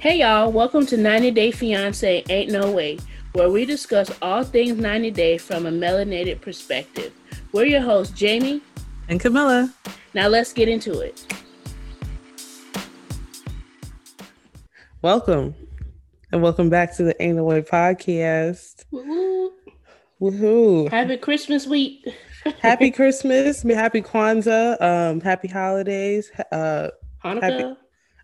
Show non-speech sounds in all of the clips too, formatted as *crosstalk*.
Hey y'all, welcome to 90 Day Fiance Ain't No Way, where we discuss all things 90 Day from a melanated perspective. We're your hosts, Jamie and Camilla. Now let's get into it. Welcome. And welcome back to the Ain't No Way podcast. Woohoo. Woohoo. Happy Christmas week. happy *laughs* Christmas. Happy Kwanzaa. Um, happy holidays. Uh Hanukkah. Happy,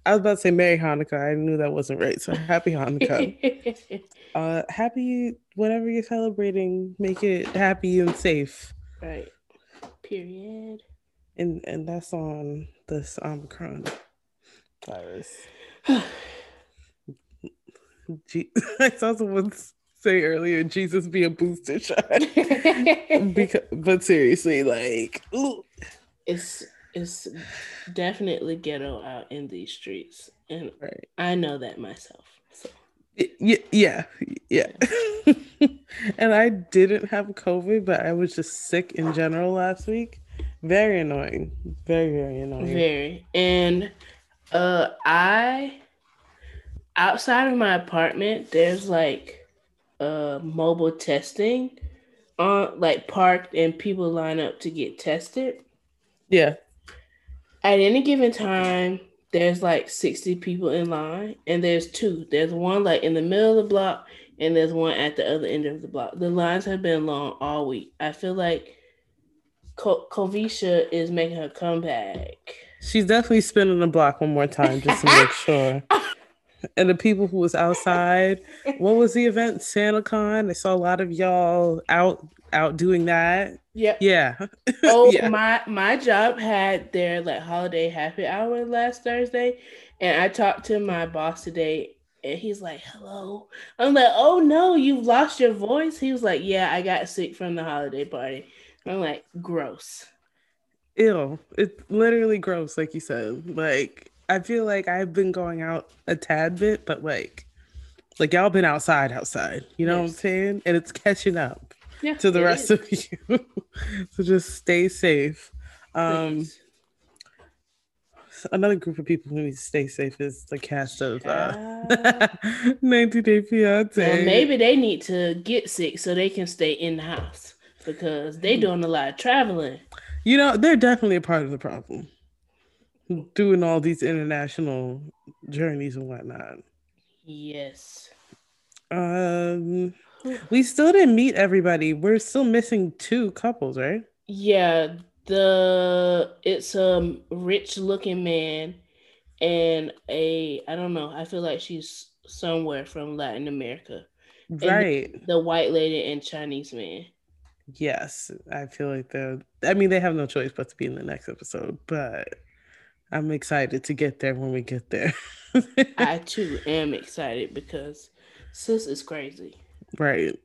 I was about to say Merry Hanukkah. I knew that wasn't right. So happy Hanukkah. *laughs* uh, happy whatever you're celebrating, make it happy and safe. Right. Period. And and that's on this Omicron virus. *sighs* G- *laughs* I saw someone say earlier, Jesus be a booster shot. *laughs* because, but seriously, like, ooh. it's it's definitely ghetto out in these streets, and right. I know that myself. So. Yeah, yeah, yeah. *laughs* and I didn't have COVID, but I was just sick in general last week. Very annoying. Very, very annoying. Very. And uh I outside of my apartment, there's like uh mobile testing on like parked and people line up to get tested. Yeah at any given time, there's like 60 people in line, and there's two. There's one like in the middle of the block, and there's one at the other end of the block. The lines have been long all week. I feel like Ko- Kovisha is making her comeback. She's definitely spinning the block one more time just to make sure. *laughs* And the people who was outside, what was the event? SantaCon. I saw a lot of y'all out out doing that. Yep. Yeah. *laughs* oh, yeah. my my job had their like holiday happy hour last Thursday, and I talked to my boss today, and he's like, "Hello." I'm like, "Oh no, you've lost your voice." He was like, "Yeah, I got sick from the holiday party." I'm like, "Gross." Ew. It's literally gross, like you said. Like I feel like I've been going out a tad bit, but like, like y'all been outside, outside. You know yes. what I'm saying? And it's catching up yeah, to the rest is. of *laughs* you. so just stay safe. Um, another group of people who need to stay safe is the cast of uh, *laughs* 90 Day Fiance. Well, maybe they need to get sick so they can stay in the house because they hmm. doing a lot of traveling. You know, they're definitely a part of the problem. Doing all these international journeys and whatnot. Yes. Um we still didn't meet everybody. We're still missing two couples, right? Yeah, the it's a rich looking man and a I don't know. I feel like she's somewhere from Latin America. Right. The, the, white lady and Chinese man. Yes, I feel like they're. I mean, they have no choice but to be in the next episode, but I'm excited to get there when we get there. *laughs* I too am excited because sis is crazy. Right.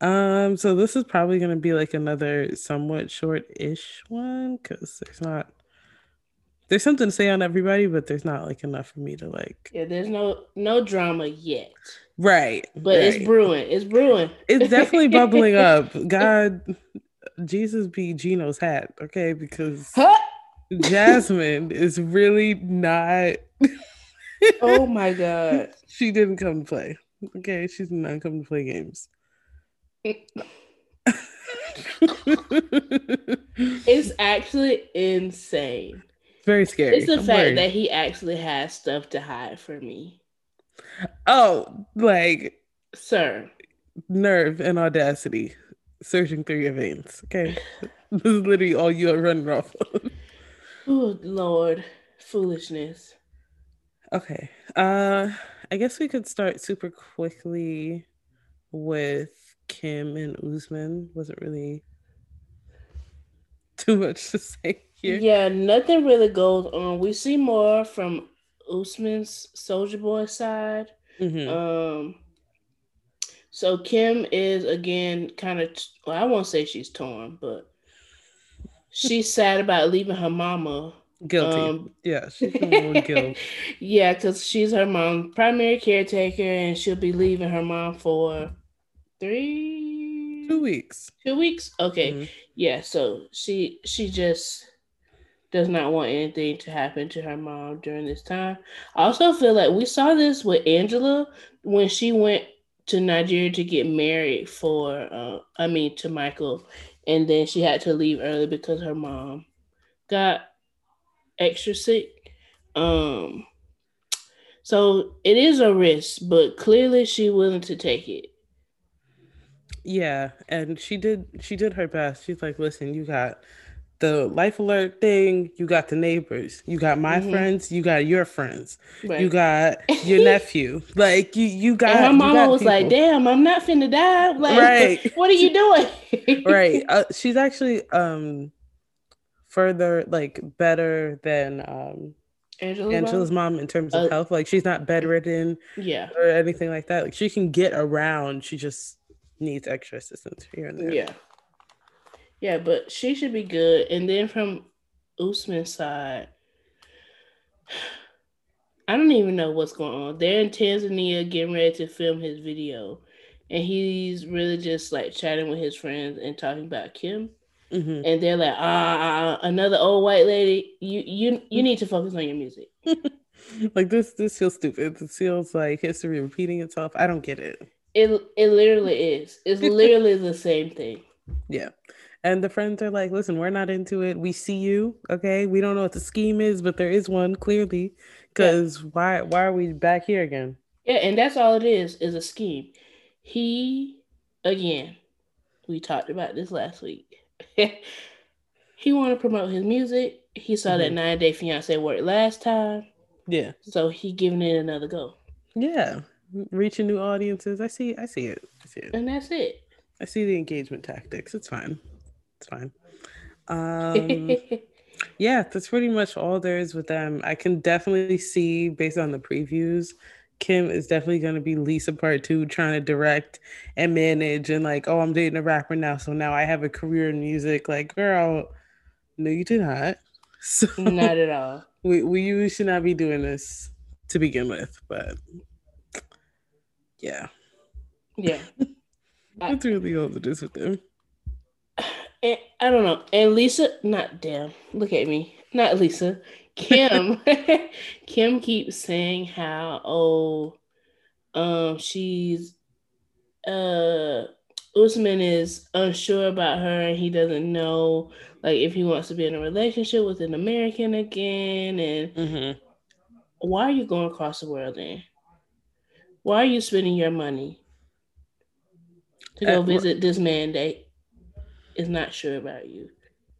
Um, so this is probably gonna be like another somewhat short-ish one because there's not there's something to say on everybody, but there's not like enough for me to like Yeah, there's no no drama yet. Right. But right. it's brewing. It's brewing. It's definitely bubbling up. *laughs* God Jesus be Gino's hat, okay? Because huh? Jasmine is really not Oh *laughs* my god. she didn't come to play. Okay, she's not coming to play games. *laughs* it's actually insane. Very scary. It's the I'm fact worried. that he actually has stuff to hide for me. Oh, like sir. Nerve and audacity. Searching through your veins. Okay. *laughs* this is literally all you are running off of. Oh Lord. Foolishness. Okay. Uh I guess we could start super quickly with Kim and Usman. Wasn't really *laughs* too much to say here. Yeah, nothing really goes on. We see more from Usman's Soldier Boy side. Mm-hmm. Um, so Kim is again kind of. Well, I won't say she's torn, but she's sad about leaving her mama Guilty. Um, *laughs* yeah, she's guilt. yeah, because she's her mom, primary caretaker, and she'll be leaving her mom for three, two weeks. Two weeks. Okay. Mm-hmm. Yeah. So she she just does not want anything to happen to her mom during this time. I also feel like we saw this with Angela when she went to Nigeria to get married for, uh, I mean, to Michael, and then she had to leave early because her mom got extra sick. Um, so it is a risk, but clearly she willing to take it. Yeah, and she did. She did her best. She's like, "Listen, you got the life alert thing, you got the neighbors, you got my mm-hmm. friends, you got your friends, right. you got your *laughs* nephew. Like you, you got. And my mama was people. like, "Damn, I'm not finna die. Like, right. *laughs* what are you doing?" right. *laughs* Uh, she's actually um further like better than um Angela's, Angela's mom? mom in terms of uh, health. Like she's not bedridden, yeah, or anything like that. Like she can get around. She just needs extra assistance here and there. Yeah. Yeah, but she should be good. And then from Usman's side, *sighs* I don't even know what's going on. They're in Tanzania getting ready to film his video. And he's really just like chatting with his friends and talking about Kim. Mm-hmm. And they're like, ah, another old white lady. You you you need to focus on your music. *laughs* like this this feels stupid. It feels like history repeating itself. I don't get it. It it literally is. It's *laughs* literally the same thing. Yeah. And the friends are like, listen, we're not into it. We see you. Okay. We don't know what the scheme is, but there is one clearly. Because yeah. why why are we back here again? Yeah, and that's all it is, is a scheme. He again, we talked about this last week. *laughs* he wanted to promote his music. He saw mm-hmm. that nine Day Fiance worked last time. Yeah. So he giving it another go. Yeah. Reaching new audiences. I see I see it. I see it. And that's it. I see the engagement tactics. It's fine. It's fine. *laughs* Um, yeah, that's pretty much all there is with them. I can definitely see, based on the previews, Kim is definitely going to be Lisa part two, trying to direct and manage, and like, oh, I'm dating a rapper now, so now I have a career in music. Like, girl, no, you did not. *laughs* So not at all. We we should not be doing this to begin with, but yeah, yeah, *laughs* that's really all is with them. *sighs* And, I don't know. And Lisa, not damn. Look at me. Not Lisa. Kim. *laughs* Kim keeps saying how oh um she's uh Usman is unsure about her and he doesn't know like if he wants to be in a relationship with an American again and mm-hmm. why are you going across the world then? Why are you spending your money to go visit this man that is not sure about you.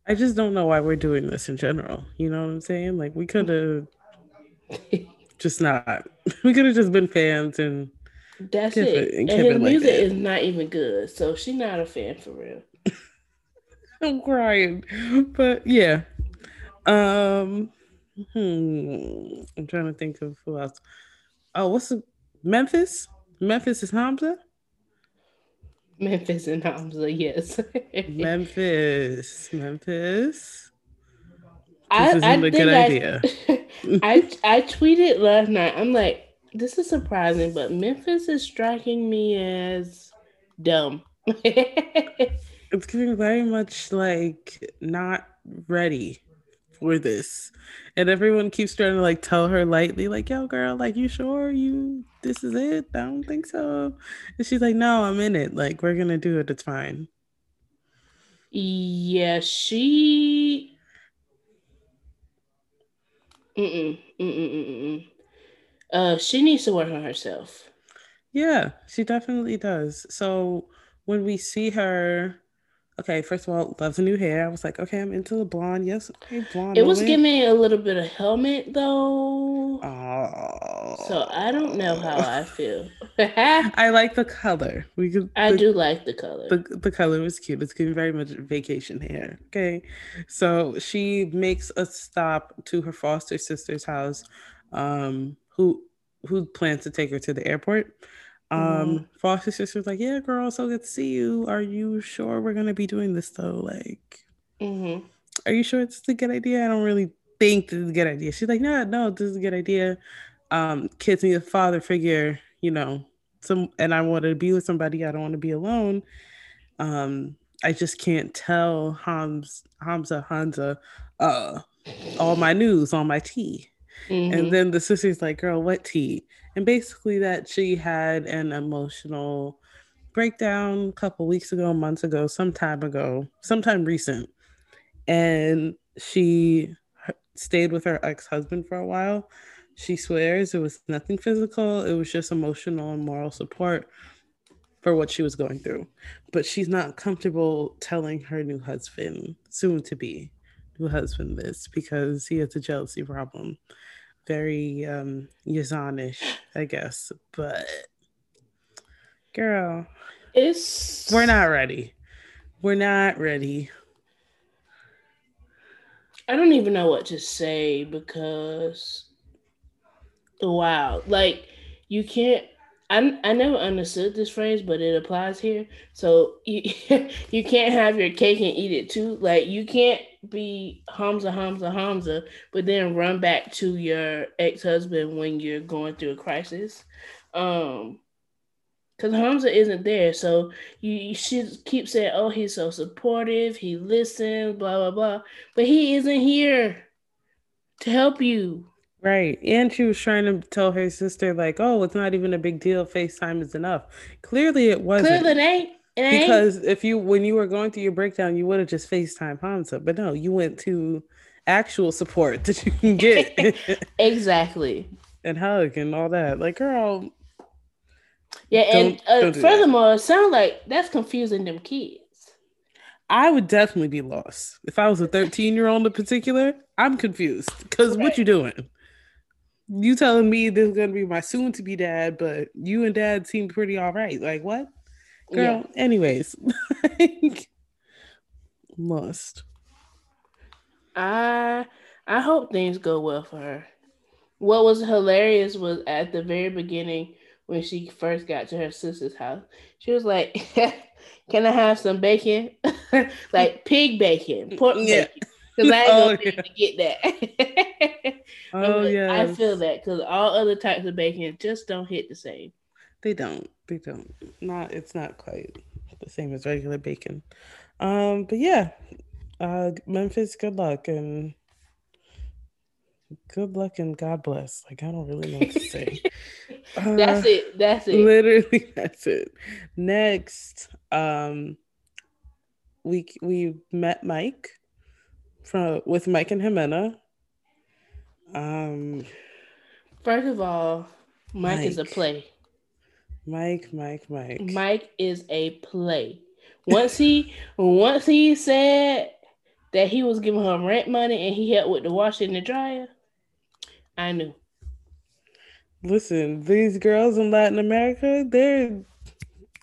I just don't know why we're doing this in general. You know what I'm saying? Like we could have *laughs* just not. *laughs* We could have just been fans and that's it. it. And, and his it music like is not even good, so she's not a fan for real. *laughs* I'm crying, but yeah. Um, hmm. I'm trying to think of who else. Oh, what's the Memphis? Memphis is Hamza. Memphis and Hamza, yes. *laughs* Memphis, Memphis. I, I a good I, idea. *laughs* *laughs* I I tweeted last night. I'm like, this is surprising, but Memphis is striking me as dumb. it's getting very much like not ready for this. And everyone keeps trying to like tell her lightly, like, yo, girl, like, you sure you this is it? I don't think so. And she's like, No, I'm in it. Like, we're gonna do it, it's fine. Yeah, she Mm-mm, mm-mm, mm-mm. Uh, she needs to work on herself. Yeah, she definitely does. So when we see her okay, first of all, loves the new hair. I was like, okay, I'm into the blonde. Yes, okay, blonde. It was giving me a little bit of helmet though. Oh. So I don't know how I feel. *laughs* I like the color. We could. I the, do like the color. The, the color was cute. It's giving very much vacation hair. Okay, so she makes a stop to her foster sister's house, um, who who plans to take her to the airport. Um, mm-hmm. Foster sister's like, yeah, girl, so good to see you. Are you sure we're gonna be doing this though? Like, mm-hmm. are you sure it's a good idea? I don't really think this is a good idea. She's like, no, no, this is a good idea. Um, kids need a father figure, you know. Some, and I want to be with somebody. I don't want to be alone. Um, I just can't tell Hams Hamza Hanza uh all my news, all my tea. Mhm. And then the sister's like, girl, what tea? And basically that she had an emotional breakdown a couple weeks ago, months ago, some time ago, sometime recent. And she stayed with her ex-husband for a while. She swears it was nothing physical, it was just emotional and moral support for what she was going through. But she's not comfortable telling her new husband, soon to be new husband, this because he has a jealousy problem very um Yazanish, I guess. But girl, it's we're not ready. We're not ready. I don't even know what to say because wow, like you can't. I I never understood this phrase, but it applies here. So you *laughs* you can't have your cake and eat it too. Like you can't be Hamza Hamza Hamza, but then run back to your ex husband when you're going through a crisis. Um, because Hamza isn't there, so you, you should keep saying, "Oh, he's so supportive. He listens, blah blah blah," but he isn't here to help you. Right. And she was trying to tell her sister, like, oh, it's not even a big deal. FaceTime is enough. Clearly it wasn't. Clearly, it ain't. Ain't. because if you when you were going through your breakdown, you would have just FaceTime Hamza. But no, you went to actual support *laughs* that you can get *laughs* exactly. and hug and all that. Like, girl, Yeah, and uh, do furthermore, it sounds like that's confusing them kids. I would definitely be lost. If I was a 13 year old in particular, I'm confused. Because what you doing? You telling me this is gonna be my soon to be dad, but you and dad seem pretty all right. Like what? Girl, anyways. *laughs* like, lost. I I hope things go well for her. What was hilarious was at the very beginning when she first got to her sister's house, she was like, *laughs* "Can I have some bacon? *laughs* like pig bacon, pork Yeah. bacon?" Because I ain't Oh, gonna be to get that. Oh like, yeah. I feel that because all other types of bacon just don't hit the same. They don't. They don't. Not it's not quite the same as regular bacon. Um, but yeah. Uh Memphis, good luck and good luck and God bless. Like I don't really know what to say. *laughs* That's Uh, it. That's it. Literally *laughs* that's it. Next, um we we met Mike from with Mike and Ximena. Um First of all, Mike, is a play. Mike, Mike, Mike. Mike is a play. Once he once he said that he was giving her rent money and he helped with the washer and the dryer, I knew. Listen, these girls in Latin America, they're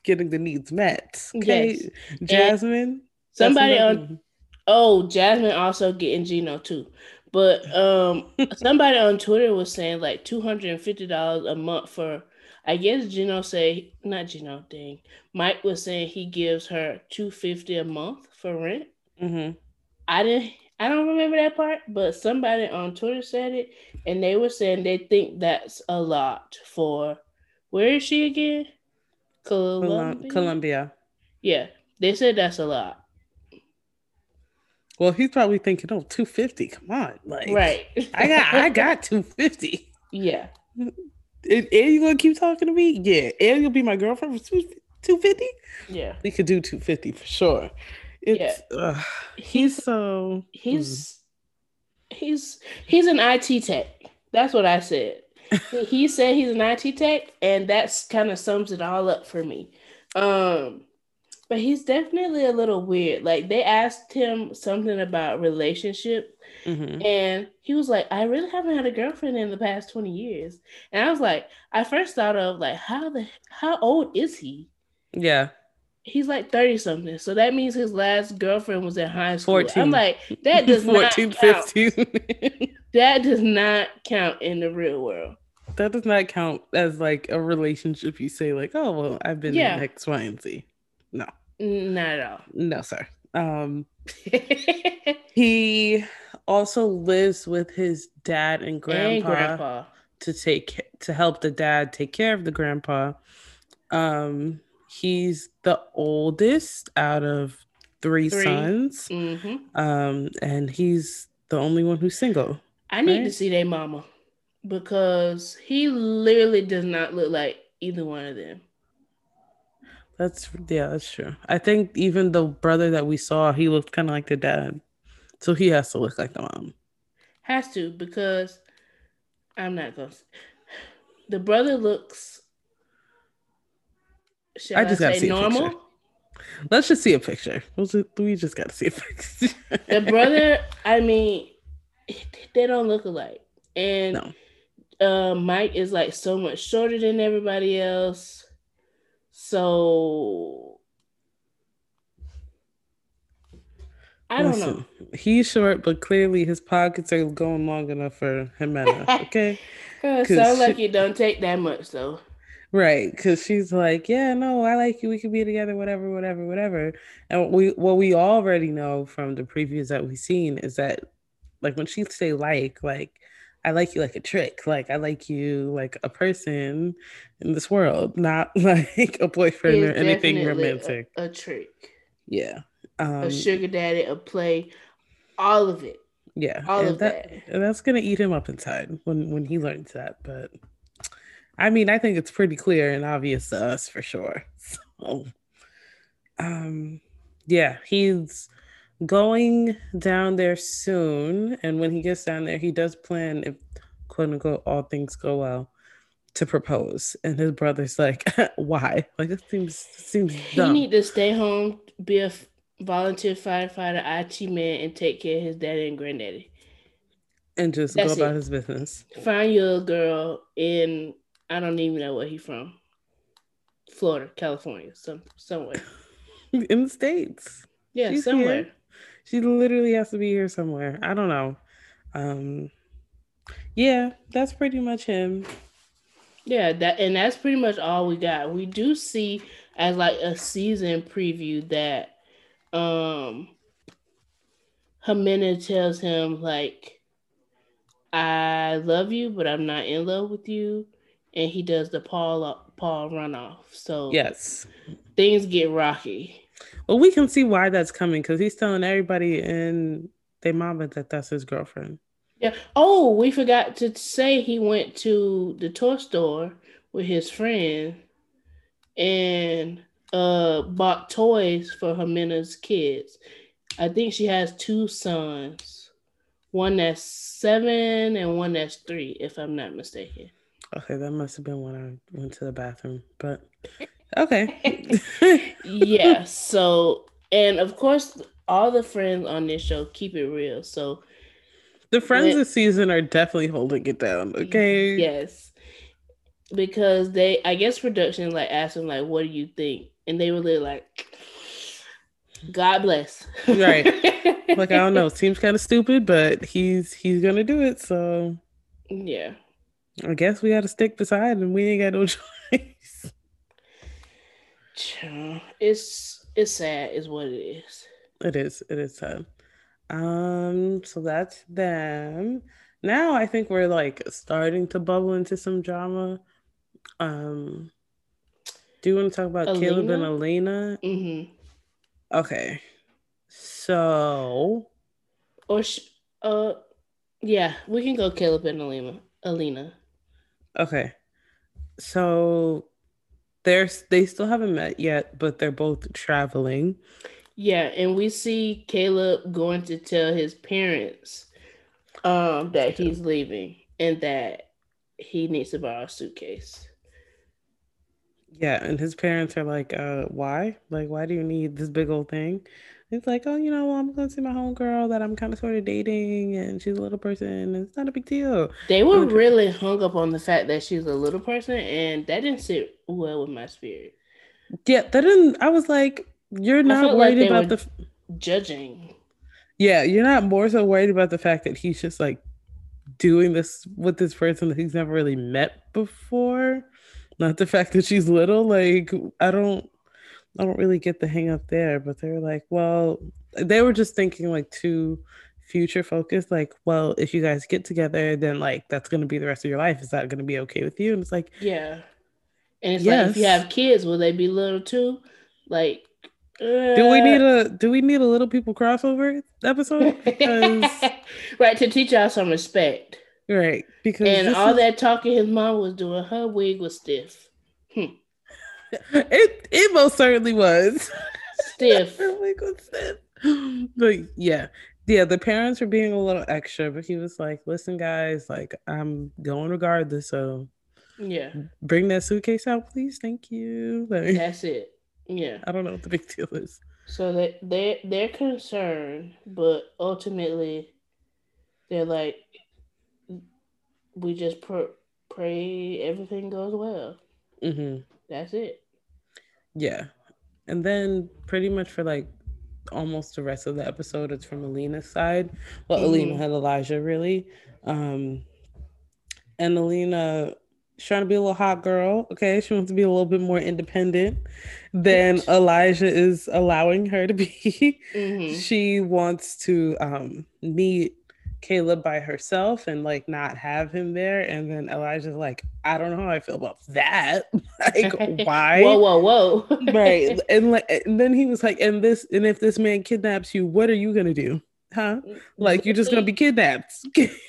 getting the needs met. Okay. Yes. Jasmine. that's Somebody on oh Jasmine also getting Gino too. But um *laughs* somebody on Twitter was saying like two hundred and fifty dollars a month for I guess Gino say not Gino dang. Mike was saying he gives her two fifty a month for rent. Mhm. I didn't I don't remember that part, but somebody on Twitter said it and they were saying they think that's a lot for where is she again? Colombia. Colombia. Yeah. They said that's a lot. Well, he's probably thinking, oh, 250. Come on. Like Right. I got I *laughs* got 250. yeah. And, and you gonna keep talking to me? Yeah. And you'll be my girlfriend for 250? Yeah. We could do 250 for sure. It's ugh, he's so He's he's he's an IT tech. That's what I said. he, he said he's an IT tech, and that's kind of sums it all up for me. Um, but he's definitely a little weird. Like they asked him something about relationship, Mhm. and he was like, "I really haven't had a girlfriend in the past twenty years." And I was like, I first thought of like, how the how old is he? yeah. He's like 30 something. So that means his last girlfriend was in high school. 14. I'm like, that does *laughs* 14, not count. 15. *laughs* That does not count in the real world. that does not count as like a relationship you say like oh well i've been Yeah. in x y and z no Not at all. no sir um *laughs* he also lives with his dad and grandpa, and grandpa. to take to help the dad take care of the grandpa um he's the oldest out of three, Three. sons hmm um and he's the only one who's single. I need right? to see their mama because he literally does not look like either one of them. That's yeah, that's true. I think even the brother that we saw, he looked kind of like the dad, so he has to look like the mom. Has to because I'm not going. to The brother looks. I just I gotta see normal? Let's just see a picture. We just gotta see a *laughs* picture. the brother, I mean, they don't look alike, and no. uh, Mike is like so much shorter than everybody else. So I don't Listen, know. He's short, but clearly his pockets are going long enough for Ximena. *laughs* Okay. Sound like you don't take that much though. Right, because she's like, yeah, no, I like you. We can be together, whatever, whatever, whatever. And we what we already know from the previews that we've seen is that, like, when she say like, like, I like you like a trick, like I like you like a person in this world, not *laughs* like a boyfriend or anything romantic. A, a, trick. Yeah. Um, a sugar daddy, a play, all of it. Yeah, all of that, that. And that's gonna eat him up inside when when he learns that. But I mean, I think it's pretty clear and obvious to us for sure. *laughs* So, um, yeah, he's going down there soon, and when he gets down there, he does plan, if quote unquote all things go well, to propose. And his brother's like, *laughs* "Why? Like it seems seems dumb. He need to stay home, be a volunteer firefighter, IT man, and take care of his daddy and granddaddy." And just That's go about it. his business. Find your girl in I don't even know where he's from. Florida, California, some somewhere. *laughs* In the States. Yeah, She's somewhere. Here. She literally has to be here somewhere. I don't know. Um yeah, that's pretty much him. Yeah, that and that's pretty much all we got. We do see as like a season preview that um Ximena tells him like I love you, but I'm not in love with you and he does the Paul Paul runoff. So yes, things get rocky. Well, we can see why that's coming because he's telling everybody in their mama that that's his girlfriend. Yeah. Oh, we forgot to say he went to the toy store with his friend and uh bought toys for her Ximena's kids. I think she has two sons, one that's seven and one that's three, if I'm not mistaken. Okay, that must have been when I went to the bathroom, but *laughs* okay. *laughs* *laughs* yeah, so and of course all the friends on this show keep it real. So the friends when, this season are definitely holding it down, okay? Yes. Because they I guess production like asked them like what do you think? And they were like God bless. right. *laughs* Like I don't know, seems kind of stupid, but he's he's gonna do it, so yeah. I guess we got to stick beside him. We ain't got no *laughs* choice. It's it's sad, is what it is. It is. It is sad. Um. So that's them. Now I think we're like starting to bubble into some drama. Um. Do you want to talk about Alina? Caleb and Elena? Mm-hmm. Okay. So. Or sh- uh, yeah, we can go Caleb and Alina. Alina. Okay. So there's they still haven't met yet, but they're both traveling. Yeah, and we see Caleb going to tell his parents um that he's leaving and that he needs to borrow a suitcase. Yeah, and his parents are like, uh, why? Like, why do you need this big old thing? It's like, oh, you know, well, I'm going to see my homegirl that I'm kind of sort of dating, and she's a little person. It's not a big deal. They were really hung up on the fact that she's a little person, and that didn't sit well with my spirit. Yeah, that didn't. I was like, you're not worried like about the judging. Yeah, you're not more so worried about the fact that he's just like doing this with this person that he's never really met before. Not the fact that she's little. Like, I don't I don't really get the hang up there, but they were like, well, they were just thinking like too future focused. Like, well, if you guys get together, then like that's gonna be the rest of your life. Is that gonna be okay with you? And it's like, yeah. And it's yes. like if you have kids, will they be little too? Like, do we need uh. a do we need a little people crossover episode? *laughs* Because, right to teach y'all some respect. Right. Because and all is... that talking his mom was doing, her wig was stiff. Hmm. *laughs* It it most certainly was. Stiff. *laughs* her wig was stiff. But yeah. Yeah, the parents were being a little extra, but he was like, listen, guys, like I'm going regardless, so yeah. Bring that suitcase out, please. Thank you. Like, That's it. Yeah. I don't know what the big deal is. So they they they're concerned, but ultimately they're like we just pr- pray everything goes well. Mm-hmm. That's it. Yeah. And then pretty much for like almost the rest of the episode, it's from Alina's side. Well, mm-hmm. Alina had Elijah really. Um and Alina trying to be a little hot girl. Okay. She wants to be a little bit more independent than Elijah is allowing her to be. *laughs* Mm-hmm. She wants to um, meet Caleb by herself and like not have him there. And then Elijah's like, I don't know how I feel about that. *laughs* like, why? whoa, whoa, whoa. *laughs* right. And like and then he was like, and this and if this man kidnaps you, what are you gonna do? Huh? Like you're just gonna be kidnapped.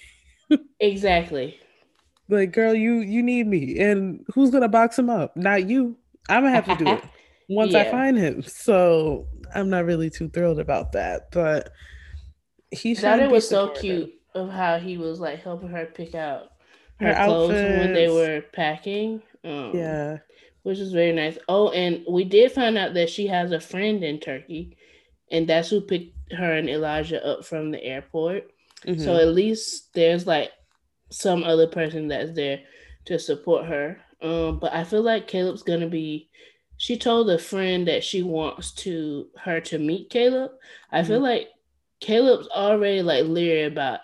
*laughs* exactly. Like, girl, you you need me, and who's gonna box him up? Not you. I'm gonna have to do it once yeah. I find him. So I'm not really too thrilled about that, but he. thought it was so cute of how he was like helping her pick out her, her clothes outfits. when they were packing. Um, yeah, which is very nice. Oh, and we did find out that she has a friend in Turkey, and that's who picked her and Elijah up from the airport. Mm-hmm. So at least there's like some other person that's there to support her. Um, but I feel like Caleb's gonna be. She told a friend that she wants to her to meet Caleb. I mm-hmm. feel like Caleb's already like leery about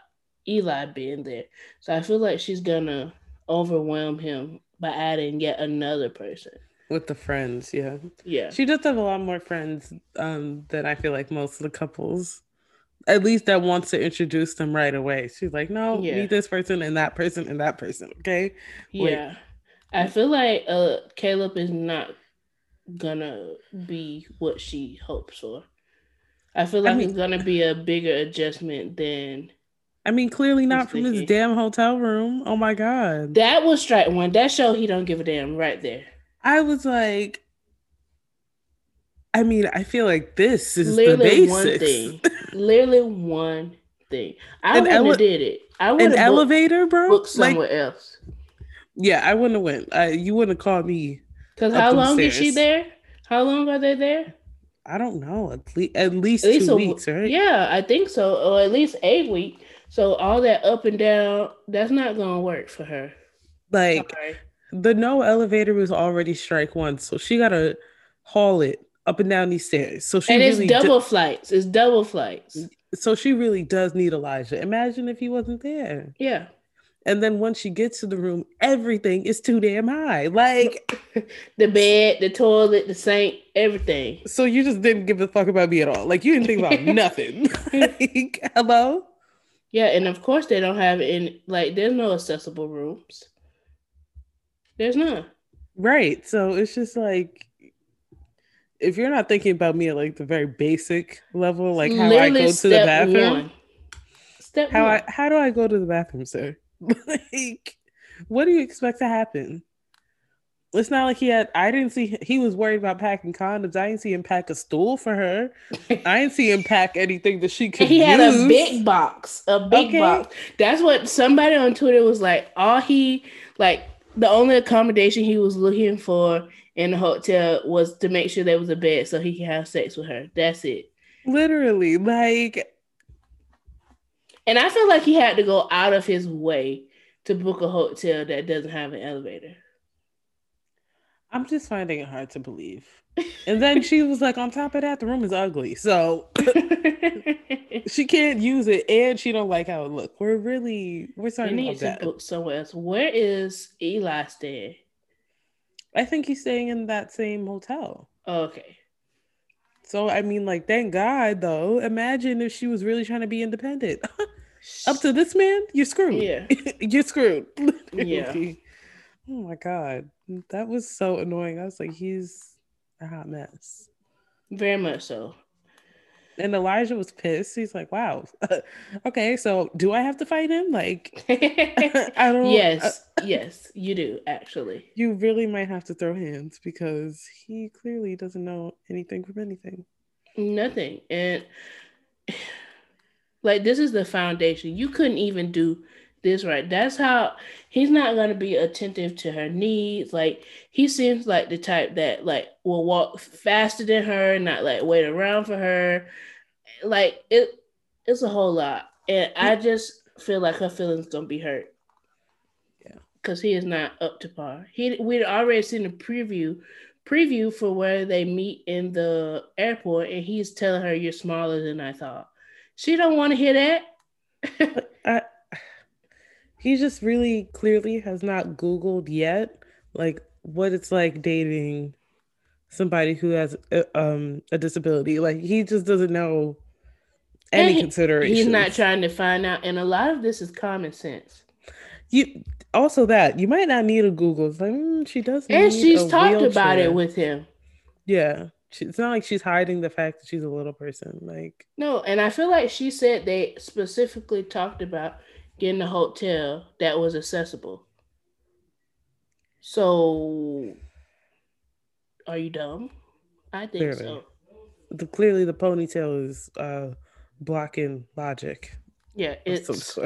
Eli being there, so I feel like she's gonna overwhelm him by adding yet another person with the friends. Yeah, yeah. She does have a lot more friends um, than I feel like most of the couples at least that wants to introduce them right away. She's like, no, yeah. meet this person and that person and that person. Okay. Yeah. I feel like uh Caleb is not gonna be what she hopes for. I feel like I mean, it's gonna be a bigger adjustment than I mean, clearly not from thinking. his damn hotel room. Oh my god. That was strike one. That show he don't give a damn right there. I was like, I mean, I feel like this is literally one thing. *laughs* literally one thing. I wouldn't ele- have did it. I would an elevator, bro. Booked somewhere like, else. Yeah, I wouldn't have went. I, you wouldn't have called me. Because how long stairs. is she there? How long are they there? I don't know. At, le- at least at least two a, weeks, right? Yeah, I think so, or at least a week. So all that up and down, that's not gonna work for her. Like Sorry. the no elevator was already strike one, so she gotta haul it up and down these stairs. So she and it's really double do- flights. It's double flights. So she really does need Elijah. Imagine if he wasn't there. Yeah. And then once she gets to the room, everything is too damn high. Like *laughs* the bed, the toilet, the sink, everything. So you just didn't give a fuck about me at all. Like you didn't think about *laughs* nothing. *laughs* like, hello? Yeah, and of course they don't have any like there's no accessible rooms. There's none. Right. So it's just like if you're not thinking about me at like the very basic level, like how Literally I go to the bathroom. One. Step how one. I how do I go to the bathroom, sir? *laughs* like, what do you expect to happen? It's not like he had. I didn't see. He was worried about packing condoms. I didn't see him pack a stool for her. *laughs* I didn't see him pack anything that she could. he use. had a big box, a big okay. box. That's what somebody on Twitter was like. All he like the only accommodation he was looking for in the hotel was to make sure there was a bed so he could have sex with her. That's it. Literally, like. And I feel like he had to go out of his way to book a hotel that doesn't have an elevator. I'm just finding it hard to believe. And then she was like, on top of that, the room is ugly. So *laughs* she can't use it and she don't like how it look. We're really we're starting to that. book somewhere else. Where is Eli staying? I think he's staying in that same hotel. Oh, okay. So I mean, like, thank God though. Imagine if she was really trying to be independent. *laughs* Up to this man, you're screwed. Yeah. *laughs* you're screwed. *laughs* yeah. Oh my God. That was so annoying. I was like, he's a hot mess. Very much so. And Elijah was pissed. He's like, "Wow, *laughs* okay, so do I have to fight him? Like, *laughs* I don't." Yes, uh, *laughs* yes, you do actually. You really might have to throw hands because he clearly doesn't know anything from anything. Nothing, and *sighs* like this is the foundation. You couldn't even do this right. That's how he's not gonna be attentive to her needs. Like he seems like the type that like will walk faster than her, not like wait around for her. Like it it's a whole lot. And I just feel like her feelings gonna be hurt. Yeah. Cause he is not up to par. He we'd already seen a preview preview for where they meet in the airport and he's telling her you're smaller than I thought. She don't want to hear that. I, he just really clearly has not Googled yet, like what it's like dating somebody who has a, um, a disability. Like he just doesn't know any consideration. He's not trying to find out, and a lot of this is common sense. You also that you might not need a Google. It's like mm, she does, and she's talked wheelchair. about it with him. Yeah, it's not like she's hiding the fact that she's a little person. Like no, and I feel like she said they specifically talked about getting a hotel that was accessible. So, are you dumb? I think clearly. so. The clearly the ponytail is uh, blocking logic. Yeah, it's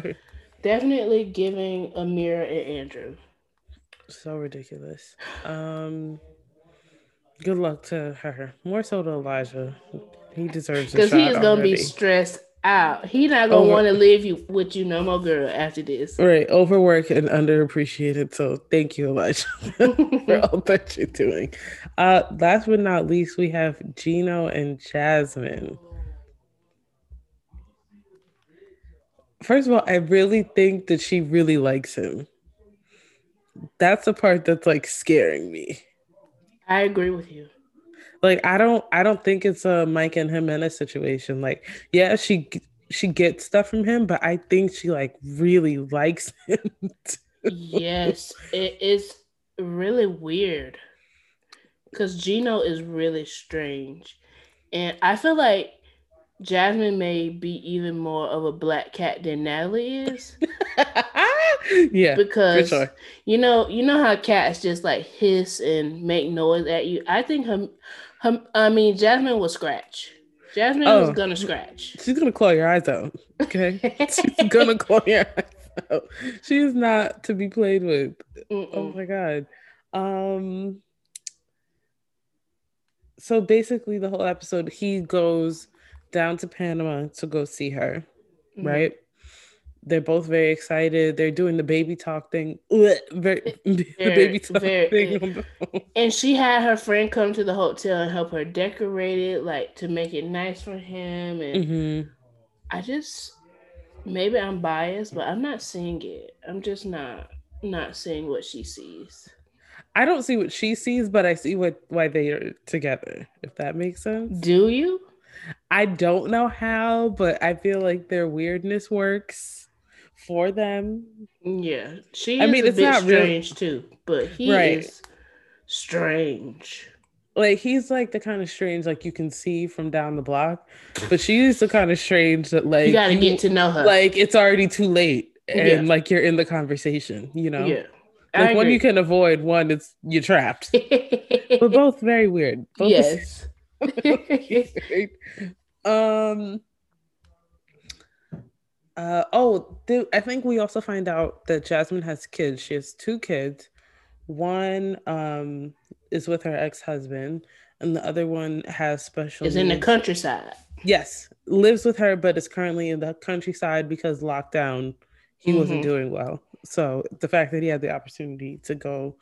definitely giving Amira and Andrew. So ridiculous. Um, good luck to her. More so to Elijah. He deserves it. because he is gonna be stressed out. He not gonna want to live you with you no more, girl. After this, right? Overworked and underappreciated. So thank you, much *laughs* for all *laughs* that you're doing. Uh, last but not least, we have Gino and Jasmine. First of all, I really think that she really likes him. That's the part that's like scaring me. I agree with you like I don't I don't think it's a Mike and Jimenez situation. Like, yeah, she she gets stuff from him, but I think she like really likes *laughs* him. yes, it is really weird because Gino is really strange, and I feel like Jasmine may be even more of a black cat than Natalie is. *laughs* yeah, because sure. you know, you know how cats just like hiss and make noise at you. I think her her, I mean, Jasmine will scratch. Jasmine oh, was gonna scratch. She's gonna claw your eyes out. Okay, *laughs* she's gonna claw your eyes out. She is not to be played with. Mm-mm. Oh my god. Um. So basically, the whole episode, he goes down to Panama to go see her, mm-hmm. right? They're both very excited. They're doing the baby talk thing. Very, *laughs* the baby talk very, thing. and she had her friend come to the hotel and help her decorate it, like to make it nice for him. And mm-hmm. I just maybe I'm biased, but I'm not seeing it. I'm just not not seeing what she sees. I don't see what she sees, but I see what why they are together. If that makes sense. Do you? I don't know how, but I feel like their weirdness works for them. Yeah, she. I mean, it's not strange real... too, but he right. is strange. Like he's like the kind of strange like you can see from down the block, but she's the kind of strange that like you got to get to know her. Like it's already too late, and yeah. like you're in the conversation. You know. Yeah. Like one you can avoid, one it's you're trapped. *laughs* but both very weird. Both yes. *laughs* um uh, oh, th- I think we also find out that Jasmine has kids. She has two kids. One um, is with her ex husband, and the other one has special. Is needs. in the countryside. Yes, lives with her, but is currently in the countryside because lockdown. He mm-hmm. wasn't doing well. So the fact that he had the opportunity to go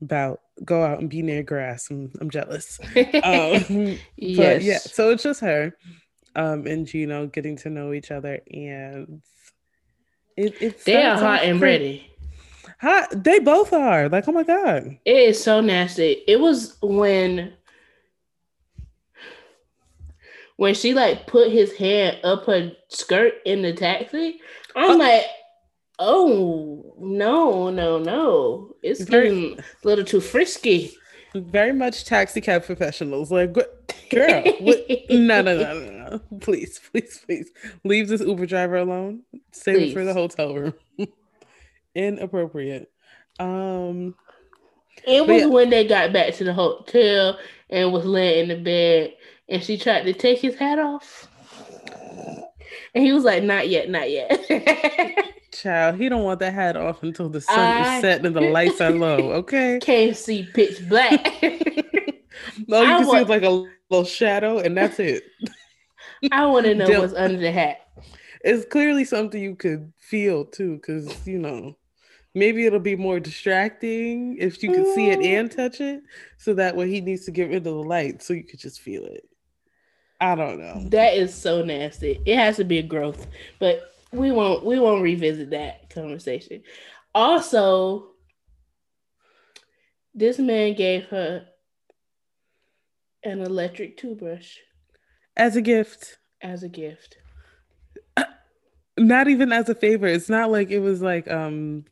about go out and be near grass, I'm, I'm jealous. *laughs* um, yes. yeah, so it's just her um, and Gino getting to know each other, and it, it's they are hot and ready. Hot, they both are. Like, oh my god, it is so nasty. It was when when she like put his hand up her skirt in the taxi. I'm oh. like, oh no, no, no, it's getting a little too frisky. Very much taxi cab professionals. Like, girl, what? no, no, no, *laughs* no, no. Please, please, please leave this Uber driver alone. Save please. it for the hotel room. *laughs* Inappropriate. Um, it was yeah. when they got back to the hotel and was laying in the bed, and she tried to take his hat off, and he was like, "Not yet, not yet." *laughs* Child, he don't want that hat off until the sun I is set and the lights are low. *laughs* Okay, can't see pitch black. *laughs* no, you I can want... see like a little shadow, and that's it. *laughs* I want to know what's under the hat. It's clearly something you could feel too, because you know maybe it'll be more distracting if you can see it and mm. touch it so that way he needs to get rid of the light so you could just feel it i don't know that is so nasty it has to be a growth but we won't we won't revisit that conversation also this man gave her an electric toothbrush as a gift as a gift not even as a favor it's not like it was like um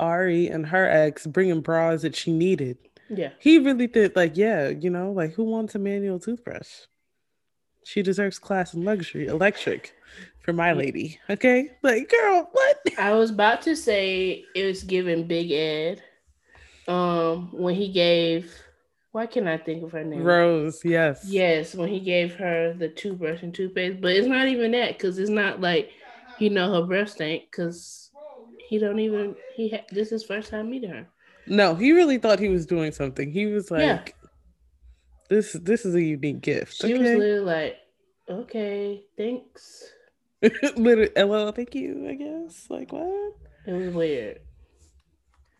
Ari and her ex bringing bras that she needed. Yeah. He really did, like, yeah, you know, like who wants a manual toothbrush? She deserves class and luxury, electric for my lady. Okay. Like, girl, what? I was about to say it was giving Big Ed um when he gave why can I think of her name? Rose, yes. Yes, when he gave her the toothbrush and toothpaste, but it's not even that because it's not like you know her breath stank because he don't even he ha- this is first time meeting her. No, he really thought he was doing something. He was like, yeah. "This this is a unique gift." She okay. was literally like, "Okay, thanks." *laughs* literally, well, thank you. I guess. Like what? It was weird,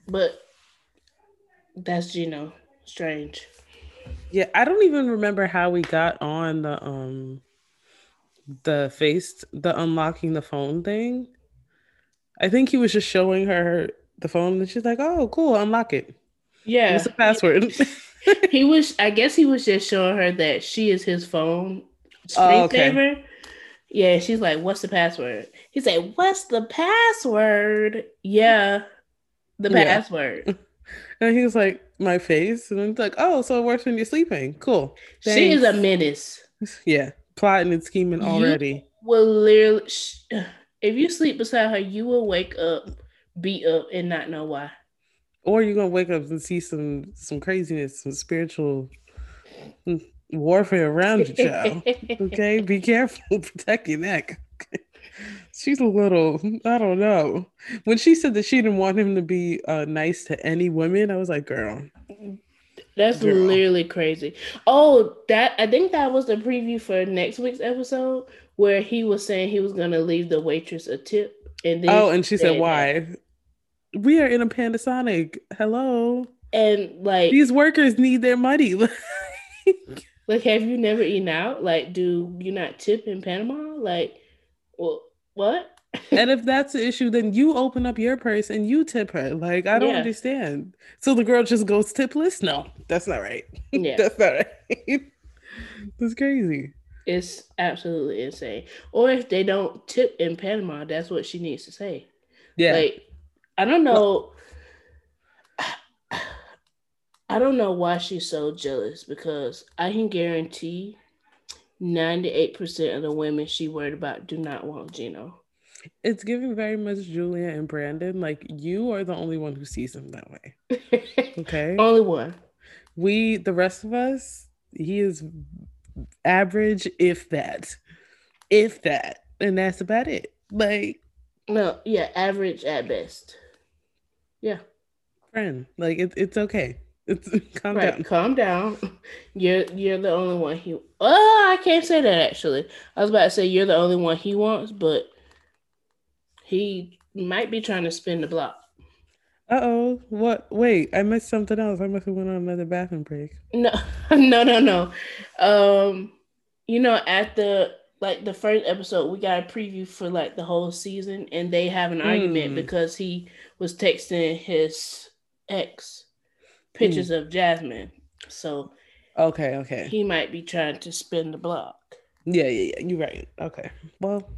but that's Gino. Strange. Yeah, I don't even remember how we got on the um the face the unlocking the phone thing. I think he was just showing her the phone and she's like, oh, cool, unlock it. Yeah. What's the password? he was, I guess he was just showing her that she is his phone screensaver. Oh, okay. Yeah, she's like, what's the password? He said, what's the password? Yeah, the password. Yeah. *laughs* And he was like, my face. And it's like, oh, so it works when you're sleeping. Cool. Thanks. She is a menace. *laughs* Yeah, plotting and scheming already. Will literally, *sighs* if you sleep beside her, you will wake up, beat up, and not know why. Or you're gonna wake up and see some some craziness, some spiritual hmm, warfare around you, child. *laughs* okay, be careful, protect your neck. She's a little, I don't know. When she said that she didn't want him to be uh, nice to any women, I was like, girl. That's girl. literally crazy. Oh, that I think that was the preview for next week's episode where he was saying he was gonna leave the waitress a tip, and then oh, and she said, "Why? That. We are in a Panasonic. Hello." And like these workers need their money. *laughs* like, have you never eaten out? Like, do you not tip in Panama? Like, well, what? *laughs* and if that's the issue, then you open up your purse and you tip her. Like, I don't yeah. understand. So the girl just goes tipless? No, that's not right. *laughs* Yeah. that's not right. *laughs* that's crazy. It's absolutely insane. Or if they don't tip in Panama, that's what she needs to say. Yeah. Like, I don't know. Well, I don't know why she's so jealous because I can guarantee 98% of the women she worried about do not want Gino. It's giving very much Julia and Brandon. Like, you are the only one who sees him that way. *laughs* Okay. only one. We, the rest of us, he is average, if that, if that, and that's about it. Like, no, yeah, average at best. Yeah, friend, like it's it's okay. It's *laughs* calm right, down. Calm down. *laughs* You're you're the only one he. Oh, I can't say that actually. I was about to say you're the only one he wants, but he might be trying to spin the block. Uh oh. What? Wait, I missed something else. I must have went on another bathroom break. *laughs* No, no, no, no. Um, you know, at the like the first episode, we got a preview for like the whole season, and they have an mm. argument hmm. because he was texting his ex pictures mm. of Jasmine. So okay, okay, he might be trying to spin the block. Yeah, yeah, yeah. You're right. Okay. Well,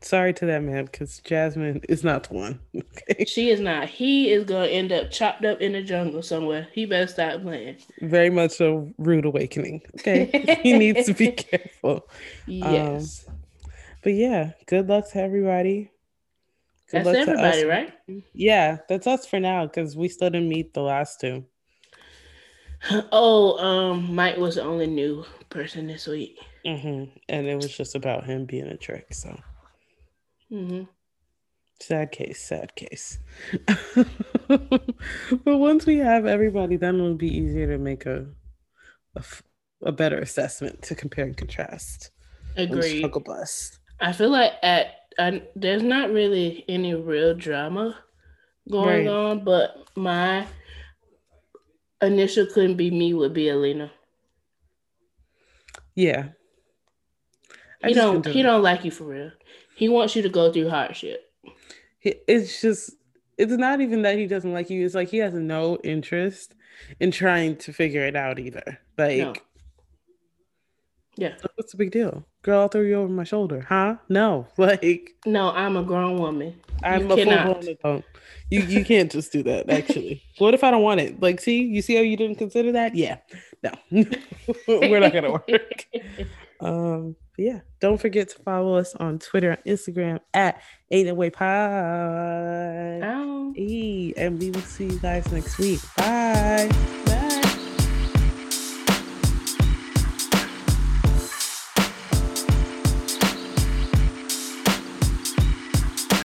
sorry to that man because Jasmine is not the one. *laughs* Okay. She is not. He is gonna end up chopped up in the jungle somewhere. He better stop playing. Very much a rude awakening. Okay. he needs to be *laughs* careful. Yes. Um, but yeah, good luck to everybody. Good that's everybody, right? Yeah, that's us for now because we still didn't meet the last two. Oh, um, Mike was the only new person this week. Mm-hmm. And it was just about him being a trick. So, mm-hmm. sad case, sad case. *laughs* but once we have everybody, then it'll be easier to make a a, a better assessment to compare and contrast. Agree. Struggle bus. I feel like at uh, there's not really any real drama going right. on, but my initial couldn't be me would be Alina. Yeah. I he don't he don't like you for real. He wants you to go through hardship. It's just it's not even that he doesn't like you. It's like he has no interest in trying to figure it out either. Like no. Yeah. What's the big deal? Girl, I'll throw you over my shoulder. Huh? No. *laughs* Like No, I'm a grown woman. I'm you a full grown adult. You you can't just do that, actually. *laughs* what if I don't want it? Like, see, you see how you didn't consider that? Yeah. No. *laughs* We're not gonna work. *laughs* um yeah, don't forget to follow us on Twitter and Instagram at 808 Pod. Oh. And we will see you guys next week. Bye.